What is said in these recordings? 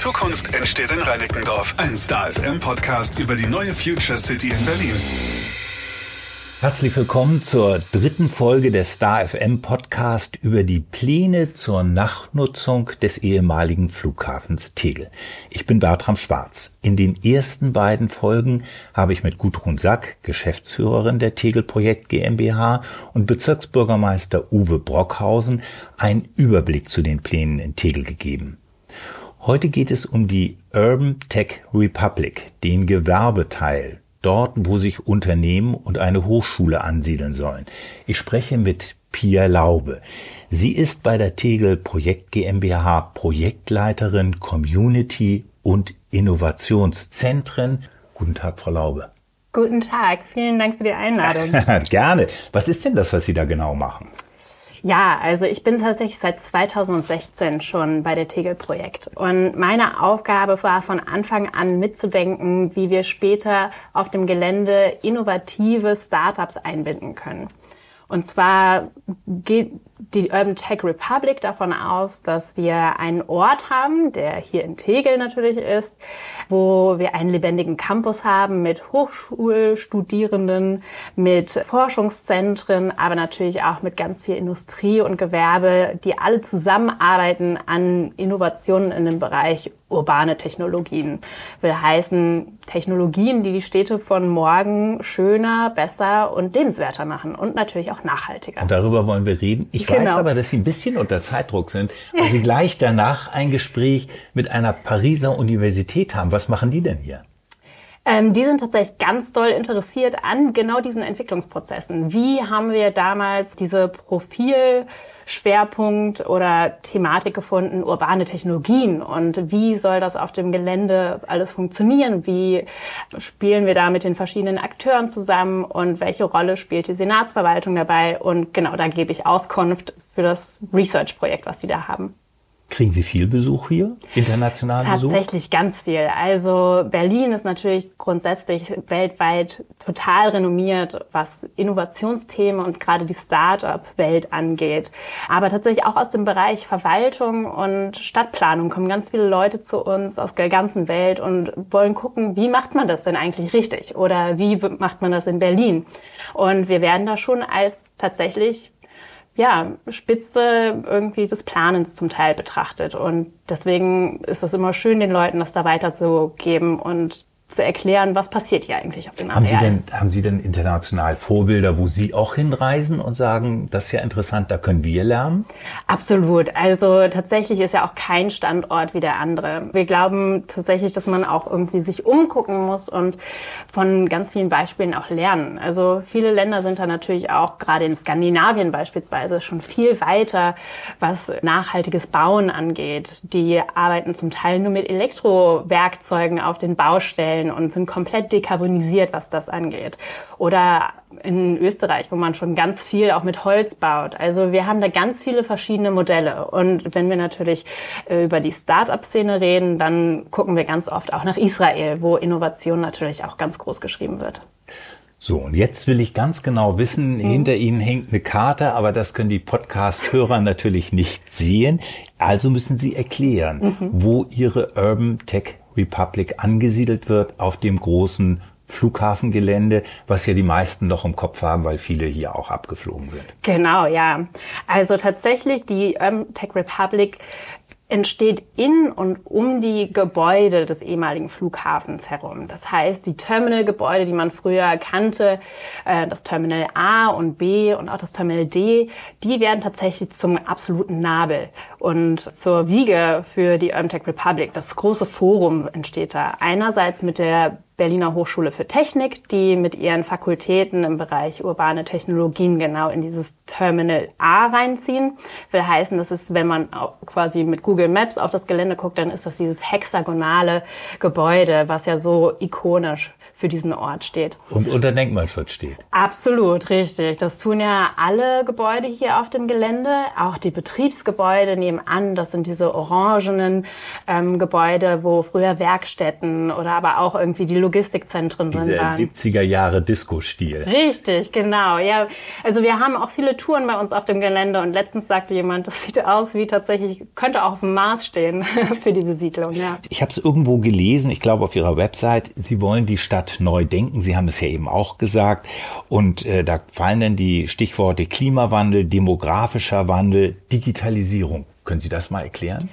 Zukunft entsteht in Reinickendorf. Ein Star FM Podcast über die neue Future City in Berlin. Herzlich willkommen zur dritten Folge des Star FM Podcast über die Pläne zur Nachnutzung des ehemaligen Flughafens Tegel. Ich bin Bertram Schwarz. In den ersten beiden Folgen habe ich mit Gudrun Sack, Geschäftsführerin der Tegel Projekt GmbH und Bezirksbürgermeister Uwe Brockhausen einen Überblick zu den Plänen in Tegel gegeben. Heute geht es um die Urban Tech Republic, den Gewerbeteil dort, wo sich Unternehmen und eine Hochschule ansiedeln sollen. Ich spreche mit Pia Laube. Sie ist bei der Tegel Projekt GmbH Projektleiterin Community und Innovationszentren. Guten Tag, Frau Laube. Guten Tag, vielen Dank für die Einladung. Gerne. Was ist denn das, was Sie da genau machen? Ja, also ich bin tatsächlich seit 2016 schon bei der Tegel-Projekt. Und meine Aufgabe war von Anfang an mitzudenken, wie wir später auf dem Gelände innovative Startups einbinden können. Und zwar geht die Urban Tech Republic davon aus, dass wir einen Ort haben, der hier in Tegel natürlich ist, wo wir einen lebendigen Campus haben mit Hochschulstudierenden, mit Forschungszentren, aber natürlich auch mit ganz viel Industrie und Gewerbe, die alle zusammenarbeiten an Innovationen in dem Bereich urbane Technologien. Will heißen Technologien, die die Städte von morgen schöner, besser und lebenswerter machen und natürlich auch nachhaltiger. Und darüber wollen wir reden. Ich genau. weiß aber, dass Sie ein bisschen unter Zeitdruck sind, weil Sie gleich danach ein Gespräch mit einer Pariser Universität haben. Was machen die denn hier? Ähm, die sind tatsächlich ganz doll interessiert an genau diesen Entwicklungsprozessen. Wie haben wir damals diese Profilschwerpunkt oder Thematik gefunden, urbane Technologien und wie soll das auf dem Gelände alles funktionieren? Wie spielen wir da mit den verschiedenen Akteuren zusammen und welche Rolle spielt die Senatsverwaltung dabei? Und genau, da gebe ich Auskunft für das Research-Projekt, was die da haben. Kriegen Sie viel Besuch hier? Internationalen Besuch? Tatsächlich ganz viel. Also Berlin ist natürlich grundsätzlich weltweit total renommiert, was Innovationsthemen und gerade die Start-up-Welt angeht. Aber tatsächlich auch aus dem Bereich Verwaltung und Stadtplanung kommen ganz viele Leute zu uns aus der ganzen Welt und wollen gucken, wie macht man das denn eigentlich richtig? Oder wie macht man das in Berlin? Und wir werden da schon als tatsächlich ja, Spitze irgendwie des Planens zum Teil betrachtet. Und deswegen ist es immer schön, den Leuten das da weiterzugeben und zu erklären, was passiert hier eigentlich auf dem Areal. Haben Sie denn, haben Sie denn international Vorbilder, wo Sie auch hinreisen und sagen, das ist ja interessant, da können wir lernen? Absolut. Also tatsächlich ist ja auch kein Standort wie der andere. Wir glauben tatsächlich, dass man auch irgendwie sich umgucken muss und von ganz vielen Beispielen auch lernen. Also viele Länder sind da natürlich auch, gerade in Skandinavien beispielsweise, schon viel weiter, was nachhaltiges Bauen angeht. Die arbeiten zum Teil nur mit Elektrowerkzeugen auf den Baustellen Stellen und sind komplett dekarbonisiert, was das angeht. Oder in Österreich, wo man schon ganz viel auch mit Holz baut. Also wir haben da ganz viele verschiedene Modelle. Und wenn wir natürlich äh, über die Start-up-Szene reden, dann gucken wir ganz oft auch nach Israel, wo Innovation natürlich auch ganz groß geschrieben wird. So, und jetzt will ich ganz genau wissen, mhm. hinter Ihnen hängt eine Karte, aber das können die Podcast-Hörer natürlich nicht sehen. Also müssen Sie erklären, mhm. wo Ihre Urban Tech Republic angesiedelt wird auf dem großen Flughafengelände, was ja die meisten noch im Kopf haben, weil viele hier auch abgeflogen sind. Genau, ja. Also tatsächlich die ähm, Tech Republic entsteht in und um die Gebäude des ehemaligen Flughafens herum. Das heißt, die Terminalgebäude, die man früher kannte, äh, das Terminal A und B und auch das Terminal D, die werden tatsächlich zum absoluten Nabel und zur Wiege für die Urban Republic. Das große Forum entsteht da. Einerseits mit der Berliner Hochschule für Technik, die mit ihren Fakultäten im Bereich urbane Technologien genau in dieses Terminal A reinziehen. Will heißen, das ist, wenn man quasi mit Google Maps auf das Gelände guckt, dann ist das dieses hexagonale Gebäude, was ja so ikonisch für diesen Ort steht. Und unter Denkmalschutz steht. Absolut, richtig. Das tun ja alle Gebäude hier auf dem Gelände, auch die Betriebsgebäude nebenan. Das sind diese orangenen ähm, Gebäude, wo früher Werkstätten oder aber auch irgendwie die Logistikzentren Diese drin waren. 70er Jahre Disco-Stil. Richtig, genau. Ja, also wir haben auch viele Touren bei uns auf dem Gelände und letztens sagte jemand, das sieht aus wie tatsächlich könnte auch auf dem Mars stehen für die Besiedlung. Ja. Ich habe es irgendwo gelesen, ich glaube auf Ihrer Website, Sie wollen die Stadt neu denken. Sie haben es ja eben auch gesagt. Und äh, da fallen dann die Stichworte Klimawandel, demografischer Wandel, Digitalisierung. Können Sie das mal erklären?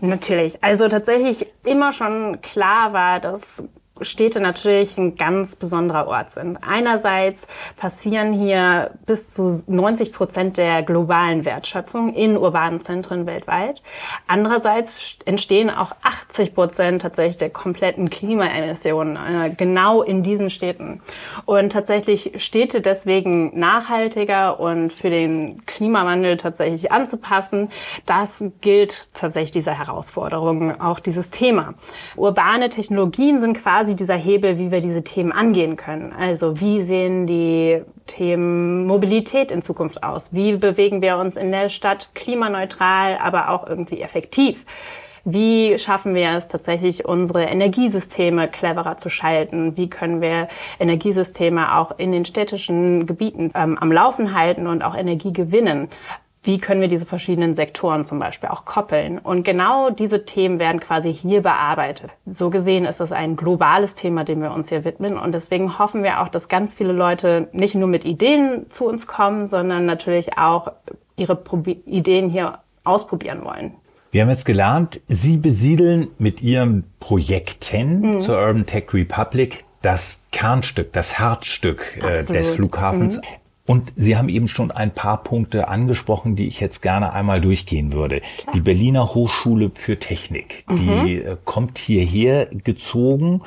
Natürlich. Also tatsächlich immer schon klar war, dass Städte natürlich ein ganz besonderer Ort sind. Einerseits passieren hier bis zu 90 Prozent der globalen Wertschöpfung in urbanen Zentren weltweit. Andererseits entstehen auch 80 Prozent tatsächlich der kompletten Klimaemissionen äh, genau in diesen Städten. Und tatsächlich Städte deswegen nachhaltiger und für den Klimawandel tatsächlich anzupassen, das gilt tatsächlich dieser Herausforderung, auch dieses Thema. Urbane Technologien sind quasi dieser Hebel, wie wir diese Themen angehen können. Also wie sehen die Themen Mobilität in Zukunft aus? Wie bewegen wir uns in der Stadt klimaneutral, aber auch irgendwie effektiv? Wie schaffen wir es tatsächlich, unsere Energiesysteme cleverer zu schalten? Wie können wir Energiesysteme auch in den städtischen Gebieten ähm, am Laufen halten und auch Energie gewinnen? Wie können wir diese verschiedenen Sektoren zum Beispiel auch koppeln? Und genau diese Themen werden quasi hier bearbeitet. So gesehen ist es ein globales Thema, dem wir uns hier widmen. Und deswegen hoffen wir auch, dass ganz viele Leute nicht nur mit Ideen zu uns kommen, sondern natürlich auch ihre Probi Ideen hier ausprobieren wollen. Wir haben jetzt gelernt, Sie besiedeln mit Ihren Projekten mhm. zur Urban Tech Republic das Kernstück, das Herzstück äh, des Flughafens. Mhm. Und Sie haben eben schon ein paar Punkte angesprochen, die ich jetzt gerne einmal durchgehen würde. Klar. Die Berliner Hochschule für Technik, mhm. die äh, kommt hierher gezogen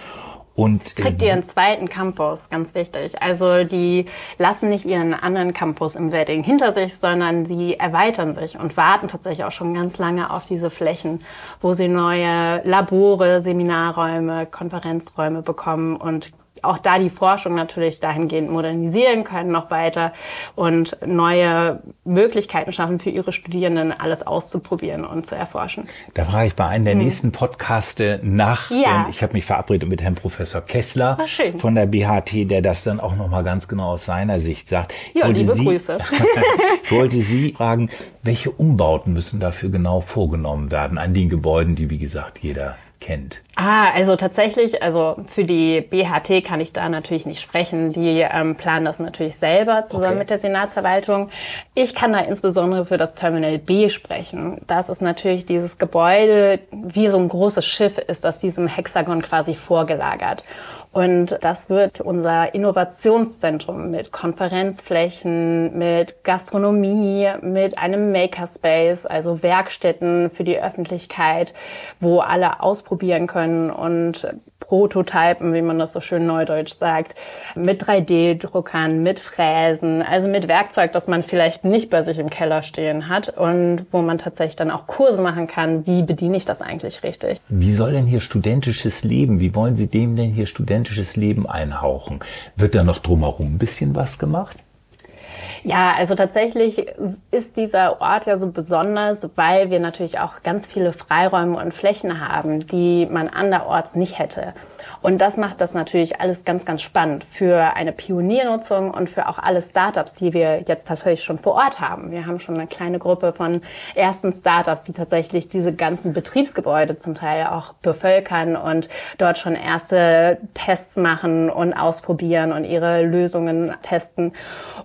und kriegt ihren zweiten Campus, ganz wichtig. Also die lassen nicht ihren anderen Campus im Wedding hinter sich, sondern sie erweitern sich und warten tatsächlich auch schon ganz lange auf diese Flächen, wo sie neue Labore, Seminarräume, Konferenzräume bekommen und auch da die Forschung natürlich dahingehend modernisieren können noch weiter und neue Möglichkeiten schaffen für ihre Studierenden, alles auszuprobieren und zu erforschen. Da frage ich bei einem der hm. nächsten Podcaste nach, ja. denn ich habe mich verabredet mit Herrn Professor Kessler von der BHT, der das dann auch nochmal ganz genau aus seiner Sicht sagt. Ja, liebe Sie, Grüße. ich wollte Sie fragen, welche Umbauten müssen dafür genau vorgenommen werden an den Gebäuden, die wie gesagt jeder kennt? Ah, also tatsächlich, also für die BHT kann ich da natürlich nicht sprechen. Die ähm, planen das natürlich selber zusammen okay. mit der Senatsverwaltung. Ich kann da insbesondere für das Terminal B sprechen. Das ist natürlich dieses Gebäude, wie so ein großes Schiff ist, das diesem Hexagon quasi vorgelagert. Und das wird unser Innovationszentrum mit Konferenzflächen, mit Gastronomie, mit einem Makerspace, also Werkstätten für die Öffentlichkeit, wo alle ausprobieren können und Prototypen, wie man das so schön neudeutsch sagt, mit 3D-Druckern, mit Fräsen, also mit Werkzeug, das man vielleicht nicht bei sich im Keller stehen hat und wo man tatsächlich dann auch Kurse machen kann, wie bediene ich das eigentlich richtig. Wie soll denn hier studentisches Leben, wie wollen Sie dem denn hier studentisches Leben einhauchen? Wird da noch drumherum ein bisschen was gemacht? Ja, also tatsächlich ist dieser Ort ja so besonders, weil wir natürlich auch ganz viele Freiräume und Flächen haben, die man anderorts nicht hätte. Und das macht das natürlich alles ganz, ganz spannend für eine Pioniernutzung und für auch alle Startups, die wir jetzt tatsächlich schon vor Ort haben. Wir haben schon eine kleine Gruppe von ersten Startups, die tatsächlich diese ganzen Betriebsgebäude zum Teil auch bevölkern und dort schon erste Tests machen und ausprobieren und ihre Lösungen testen.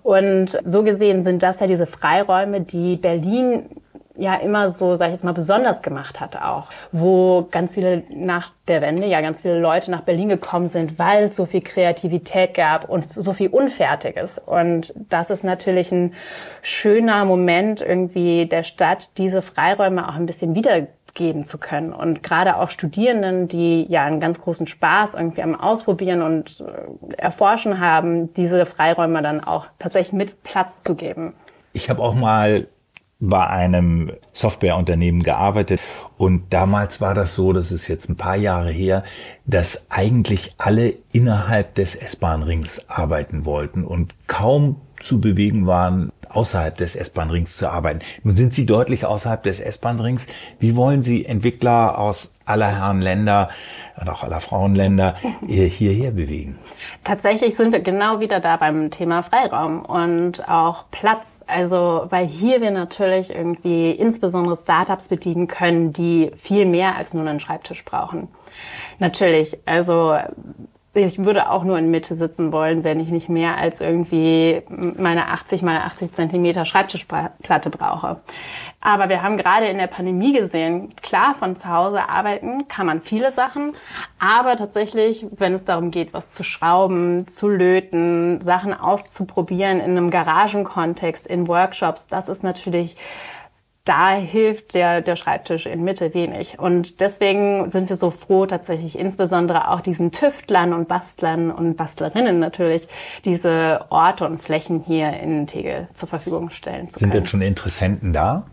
Und so gesehen sind das ja diese Freiräume, die Berlin ja immer so, sag ich jetzt mal, besonders gemacht hat auch, wo ganz viele nach der Wende, ja ganz viele Leute nach Berlin gekommen sind, weil es so viel Kreativität gab und so viel Unfertiges. Und das ist natürlich ein schöner Moment irgendwie der Stadt, diese Freiräume auch ein bisschen wiedergeben zu können. Und gerade auch Studierenden, die ja einen ganz großen Spaß irgendwie am Ausprobieren und äh, Erforschen haben, diese Freiräume dann auch tatsächlich mit Platz zu geben. Ich habe auch mal bei einem Softwareunternehmen gearbeitet. Und damals war das so, das ist jetzt ein paar Jahre her, dass eigentlich alle innerhalb des S-Bahn-Rings arbeiten wollten und kaum zu bewegen waren, außerhalb des S-Bahn-Rings zu arbeiten. Nun sind Sie deutlich außerhalb des S-Bahn-Rings. Wie wollen Sie Entwickler aus aller Herren Länder und auch aller Frauenländer äh, hierher bewegen? Tatsächlich sind wir genau wieder da beim Thema Freiraum und auch Platz. Also, weil hier wir natürlich irgendwie insbesondere Startups bedienen können, die viel mehr als nur einen Schreibtisch brauchen. Natürlich, also ich würde auch nur in Mitte sitzen wollen, wenn ich nicht mehr als irgendwie meine 80 mal 80 Zentimeter Schreibtischplatte brauche. Aber wir haben gerade in der Pandemie gesehen, klar, von zu Hause arbeiten kann man viele Sachen, aber tatsächlich, wenn es darum geht, was zu schrauben, zu löten, Sachen auszuprobieren in einem Garagenkontext, in Workshops, das ist natürlich da hilft der, der Schreibtisch in Mitte wenig. Und deswegen sind wir so froh, tatsächlich insbesondere auch diesen Tüftlern und Bastlern und Bastlerinnen natürlich diese Orte und Flächen hier in Tegel zur Verfügung stellen zu Sind können. denn schon Interessenten da?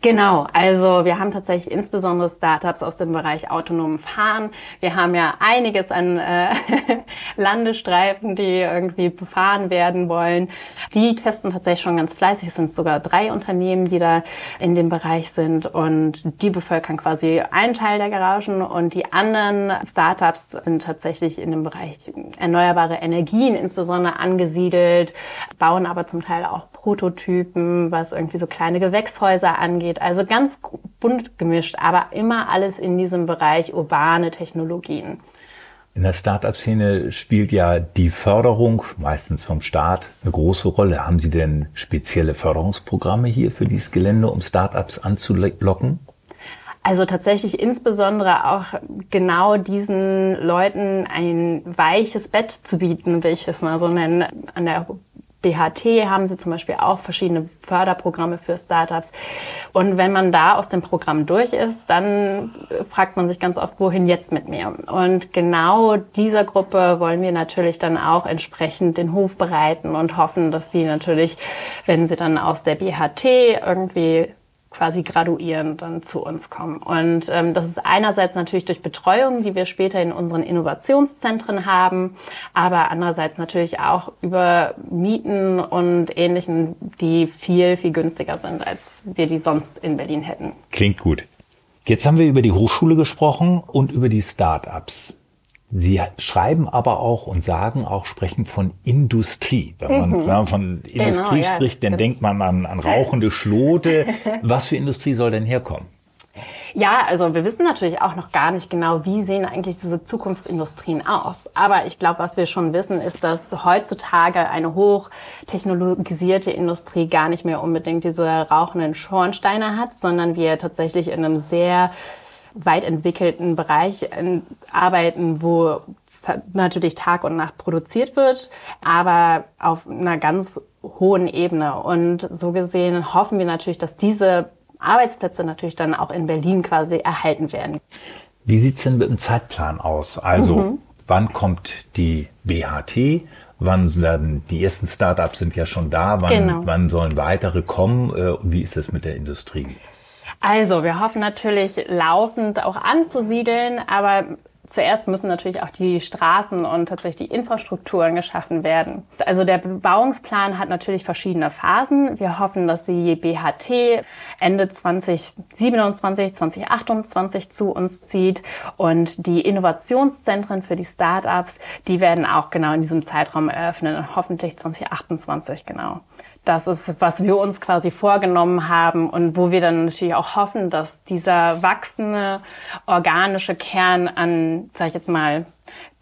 Genau, also wir haben tatsächlich insbesondere Startups aus dem Bereich autonomen Fahren. Wir haben ja einiges an äh, Landestreifen, die irgendwie befahren werden wollen. Die testen tatsächlich schon ganz fleißig. Es sind sogar drei Unternehmen, die da in dem Bereich sind und die bevölkern quasi einen Teil der Garagen und die anderen Startups sind tatsächlich in dem Bereich erneuerbare Energien insbesondere angesiedelt, bauen aber zum Teil auch Prototypen, was irgendwie so kleine Gewächshäuser angeht. Also ganz bunt gemischt, aber immer alles in diesem Bereich urbane Technologien. In der Startup-Szene spielt ja die Förderung, meistens vom Staat, eine große Rolle. Haben Sie denn spezielle Förderungsprogramme hier für dieses Gelände, um Startups anzulocken? Also tatsächlich insbesondere auch genau diesen Leuten ein weiches Bett zu bieten, will ich es mal so nennen, an der BHT haben sie zum Beispiel auch verschiedene Förderprogramme für Startups. Und wenn man da aus dem Programm durch ist, dann fragt man sich ganz oft, wohin jetzt mit mir? Und genau dieser Gruppe wollen wir natürlich dann auch entsprechend den Hof bereiten und hoffen, dass die natürlich, wenn sie dann aus der BHT irgendwie quasi graduieren, dann zu uns kommen. Und ähm, das ist einerseits natürlich durch Betreuung, die wir später in unseren Innovationszentren haben, aber andererseits natürlich auch über Mieten und Ähnlichen, die viel, viel günstiger sind, als wir die sonst in Berlin hätten. Klingt gut. Jetzt haben wir über die Hochschule gesprochen und über die Start-ups. Sie schreiben aber auch und sagen auch, sprechen von Industrie. Wenn man, mhm. wenn man von genau, Industrie genau, spricht, ja. dann denkt man an, an rauchende Schlote. Was für Industrie soll denn herkommen? Ja, also wir wissen natürlich auch noch gar nicht genau, wie sehen eigentlich diese Zukunftsindustrien aus. Aber ich glaube, was wir schon wissen, ist, dass heutzutage eine hochtechnologisierte Industrie gar nicht mehr unbedingt diese rauchenden Schornsteine hat, sondern wir tatsächlich in einem sehr weit entwickelten Bereich arbeiten, wo natürlich Tag und Nacht produziert wird, aber auf einer ganz hohen Ebene. Und so gesehen hoffen wir natürlich, dass diese Arbeitsplätze natürlich dann auch in Berlin quasi erhalten werden. Wie sieht's denn mit dem Zeitplan aus? Also mhm. wann kommt die BHT? Wann werden die ersten Startups sind ja schon da? Wann, genau. wann sollen weitere kommen? Äh, wie ist es mit der Industrie? Also, wir hoffen natürlich laufend auch anzusiedeln, aber zuerst müssen natürlich auch die Straßen und tatsächlich die Infrastrukturen geschaffen werden. Also der Bebauungsplan hat natürlich verschiedene Phasen. Wir hoffen, dass die BHT Ende 2027, 2028 zu uns zieht und die Innovationszentren für die Startups, die werden auch genau in diesem Zeitraum eröffnen, hoffentlich 2028 genau. Das ist, was wir uns quasi vorgenommen haben und wo wir dann natürlich auch hoffen, dass dieser wachsende organische Kern an, sag ich jetzt mal,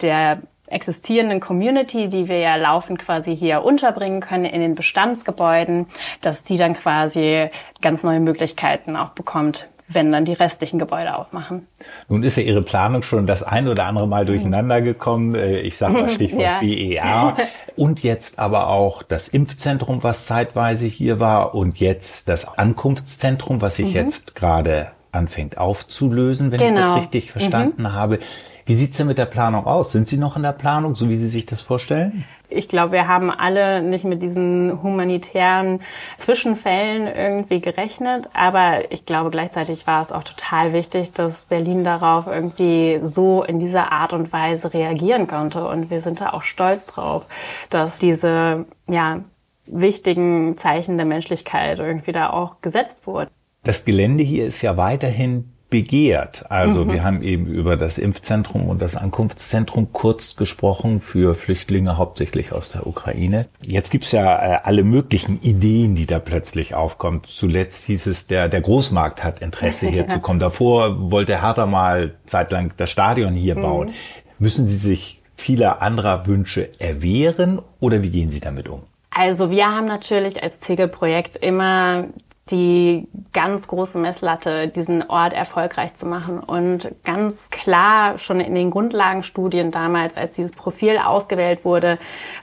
der existierenden Community, die wir ja laufend quasi hier unterbringen können in den Bestandsgebäuden, dass die dann quasi ganz neue Möglichkeiten auch bekommt, wenn dann die restlichen Gebäude aufmachen. Nun ist ja Ihre Planung schon das ein oder andere Mal durcheinander gekommen. Äh, ich sage mal Stichwort ja. BER. Und jetzt aber auch das Impfzentrum, was zeitweise hier war und jetzt das Ankunftszentrum, was sich mhm. jetzt gerade anfängt aufzulösen, wenn genau. ich das genau. richtig verstanden mhm. habe. Wie sieht's denn mit der Planung aus? Sind Sie noch in der Planung, so wie Sie sich das vorstellen? Ich glaube, wir haben alle nicht mit diesen humanitären Zwischenfällen irgendwie gerechnet. Aber ich glaube, gleichzeitig war es auch total wichtig, dass Berlin darauf irgendwie so in dieser Art und Weise reagieren konnte. Und wir sind da auch stolz drauf, dass diese, ja, wichtigen Zeichen der Menschlichkeit irgendwie da auch gesetzt wurden. Das Gelände hier ist ja weiterhin begehrt. Also mhm. wir haben eben über das Impfzentrum und das Ankunftszentrum kurz gesprochen für Flüchtlinge hauptsächlich aus der Ukraine. Jetzt gibt's ja äh, alle möglichen Ideen, die da plötzlich aufkommen. Zuletzt hieß es, der, der Großmarkt hat Interesse herzukommen. Davor wollte Hertha mal zeitlang das Stadion hier mhm. bauen. Müssen Sie sich vieler anderer Wünsche erwehren oder wie gehen Sie damit um? Also wir haben natürlich als Tegel-Projekt immer die ganz große Messlatte, diesen Ort erfolgreich zu machen. Und ganz klar, schon in den Grundlagenstudien damals, als dieses Profil ausgewählt wurde,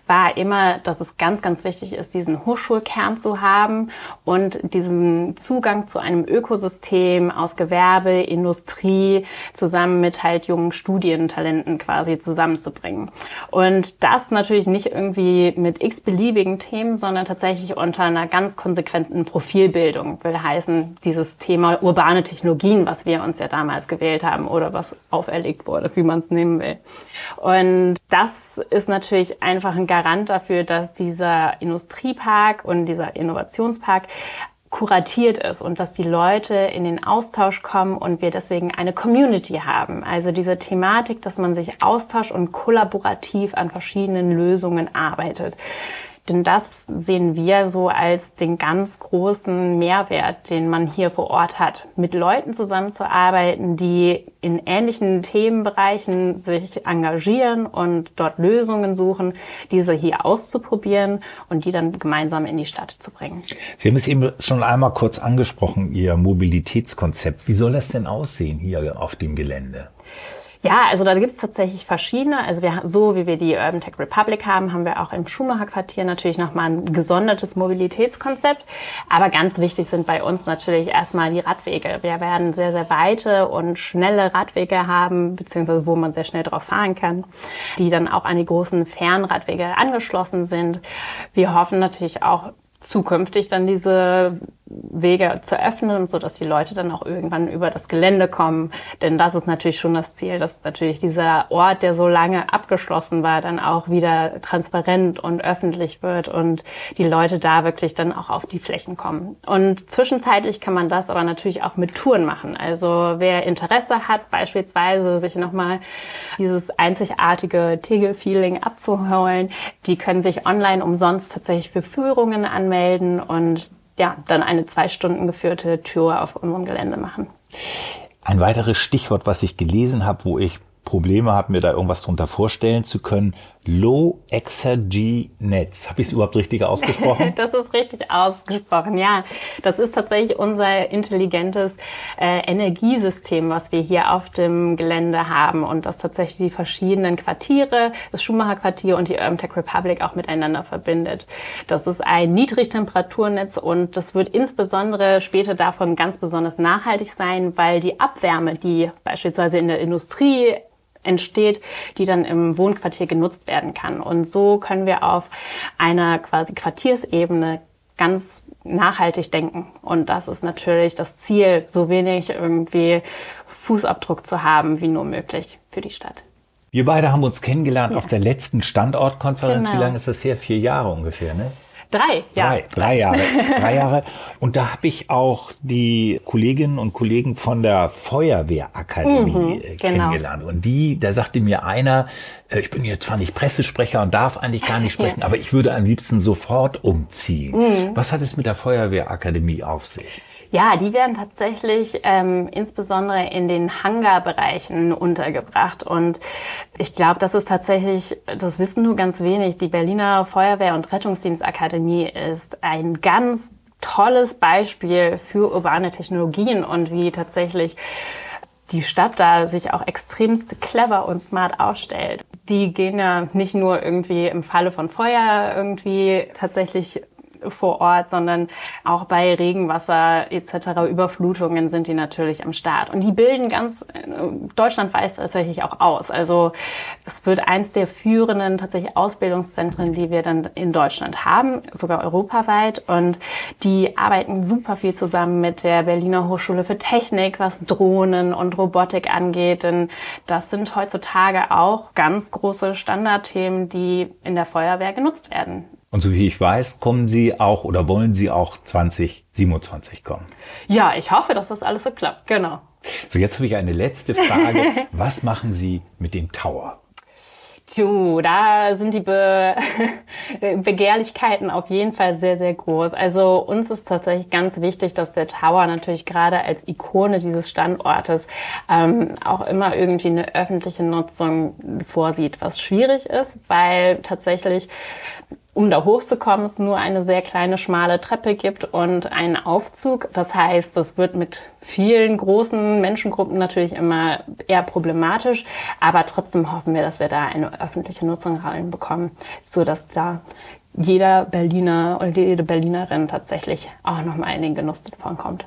war immer, dass es ganz, ganz wichtig ist, diesen Hochschulkern zu haben und diesen Zugang zu einem Ökosystem aus Gewerbe, Industrie zusammen mit halt jungen Studientalenten quasi zusammenzubringen. Und das natürlich nicht irgendwie mit x-beliebigen Themen, sondern tatsächlich unter einer ganz konsequenten Profilbildung Bildung will heißen, dieses Thema urbane Technologien, was wir uns ja damals gewählt haben oder was auferlegt wurde, wie man es nehmen will. Und das ist natürlich einfach ein Garant dafür, dass dieser Industriepark und dieser Innovationspark kuratiert ist und dass die Leute in den Austausch kommen und wir deswegen eine Community haben. Also diese Thematik, dass man sich austauscht und kollaborativ an verschiedenen Lösungen arbeitet. Denn das sehen wir so als den ganz großen Mehrwert, den man hier vor Ort hat. Mit Leuten zusammenzuarbeiten, die in ähnlichen Themenbereichen sich engagieren und dort Lösungen suchen, diese hier auszuprobieren und die dann gemeinsam in die Stadt zu bringen. Sie haben es eben schon einmal kurz angesprochen, Ihr Mobilitätskonzept. Wie soll das denn aussehen hier auf dem Gelände? Ja, also da gibt es tatsächlich verschiedene. Also wir, so wie wir die Urban Tech Republic haben, haben wir auch im Schumacher Quartier natürlich nochmal ein gesondertes Mobilitätskonzept. Aber ganz wichtig sind bei uns natürlich erstmal die Radwege. Wir werden sehr, sehr weite und schnelle Radwege haben, beziehungsweise wo man sehr schnell drauf fahren kann, die dann auch an die großen Fernradwege angeschlossen sind. Wir hoffen natürlich auch zukünftig dann diese Wege zu öffnen, so dass die Leute dann auch irgendwann über das Gelände kommen. Denn das ist natürlich schon das Ziel, dass natürlich dieser Ort, der so lange abgeschlossen war, dann auch wieder transparent und öffentlich wird und die Leute da wirklich dann auch auf die Flächen kommen. Und zwischenzeitlich kann man das aber natürlich auch mit Touren machen. Also wer Interesse hat, beispielsweise sich nochmal dieses einzigartige Tegel-Feeling abzuholen, die können sich online umsonst tatsächlich für Führungen anmelden und ja, dann eine zwei Stunden geführte Tour auf unserem Gelände machen. Ein weiteres Stichwort, was ich gelesen habe, wo ich Probleme habe, mir da irgendwas drunter vorstellen zu können. Low Exergy Netz. Habe ich es überhaupt richtig ausgesprochen? das ist richtig ausgesprochen, ja. Das ist tatsächlich unser intelligentes äh, Energiesystem, was wir hier auf dem Gelände haben und das tatsächlich die verschiedenen Quartiere, das Schumacher Quartier und die Urban Tech Republic auch miteinander verbindet. Das ist ein Niedrigtemperaturnetz und das wird insbesondere später davon ganz besonders nachhaltig sein, weil die Abwärme, die beispielsweise in der Industrie entsteht, die dann im Wohnquartier genutzt werden kann. Und so können wir auf einer quasi Quartiersebene ganz nachhaltig denken. Und das ist natürlich das Ziel, so wenig irgendwie Fußabdruck zu haben wie nur möglich für die Stadt. Wir beide haben uns kennengelernt ja. auf der letzten Standortkonferenz. Genau. Wie lange ist das her? Vier Jahre ungefähr, ne? Drei, ja. Drei, drei Jahre. drei Jahre. Und da habe ich auch die Kolleginnen und Kollegen von der Feuerwehrakademie mhm, äh, genau. kennengelernt. Und die, da sagte mir einer, äh, ich bin jetzt zwar nicht Pressesprecher und darf eigentlich gar nicht sprechen, ja. aber ich würde am liebsten sofort umziehen. Mhm. Was hat es mit der Feuerwehrakademie auf sich? Ja, die werden tatsächlich ähm, insbesondere in den Hangarbereichen untergebracht. Und ich glaube, das ist tatsächlich, das wissen nur ganz wenig, die Berliner Feuerwehr- und Rettungsdienstakademie ist ein ganz tolles Beispiel für urbane Technologien und wie tatsächlich die Stadt da sich auch extremst clever und smart aufstellt. Die gehen ja nicht nur irgendwie im Falle von Feuer irgendwie tatsächlich vor Ort, sondern auch bei Regenwasser etc. Überflutungen sind die natürlich am Start. Und die bilden ganz äh, deutschlandweit tatsächlich auch aus. Also es wird eins der führenden tatsächlich Ausbildungszentren, die wir dann in Deutschland haben, sogar europaweit. Und die arbeiten super viel zusammen mit der Berliner Hochschule für Technik, was Drohnen und Robotik angeht. Denn das sind heutzutage auch ganz große Standardthemen, die in der Feuerwehr genutzt werden. Und so wie ich weiß, kommen Sie auch oder wollen Sie auch 2027 kommen? Ja, ich hoffe, dass das alles so klappt. Genau. So, jetzt habe ich eine letzte Frage. Was machen Sie mit dem Tower? Tju, da sind die Be Begehrlichkeiten auf jeden Fall sehr, sehr groß. Also uns ist tatsächlich ganz wichtig, dass der Tower natürlich gerade als Ikone dieses Standortes ähm, auch immer irgendwie eine öffentliche Nutzung vorsieht, was schwierig ist, weil tatsächlich um da hochzukommen, es nur eine sehr kleine, schmale Treppe gibt und einen Aufzug. Das heißt, das wird mit vielen großen Menschengruppen natürlich immer eher problematisch, aber trotzdem hoffen wir, dass wir da eine öffentliche Nutzung reinbekommen, so dass da jeder Berliner oder jede Berlinerin tatsächlich auch nochmal in den Genuss davon kommt.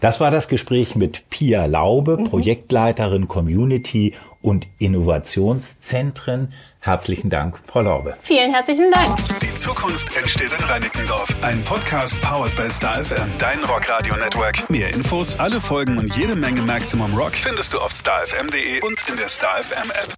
Das war das Gespräch mit Pia Laube, mhm. Projektleiterin Community und Innovationszentren. Herzlichen Dank, Frau Laube. Vielen herzlichen Dank. Die Zukunft entsteht in Reinickendorf. Ein Podcast powered by StarFM, dein Rockradio Network. Mehr Infos, alle Folgen und jede Menge Maximum Rock findest du auf starfm.de und in der StarFM App.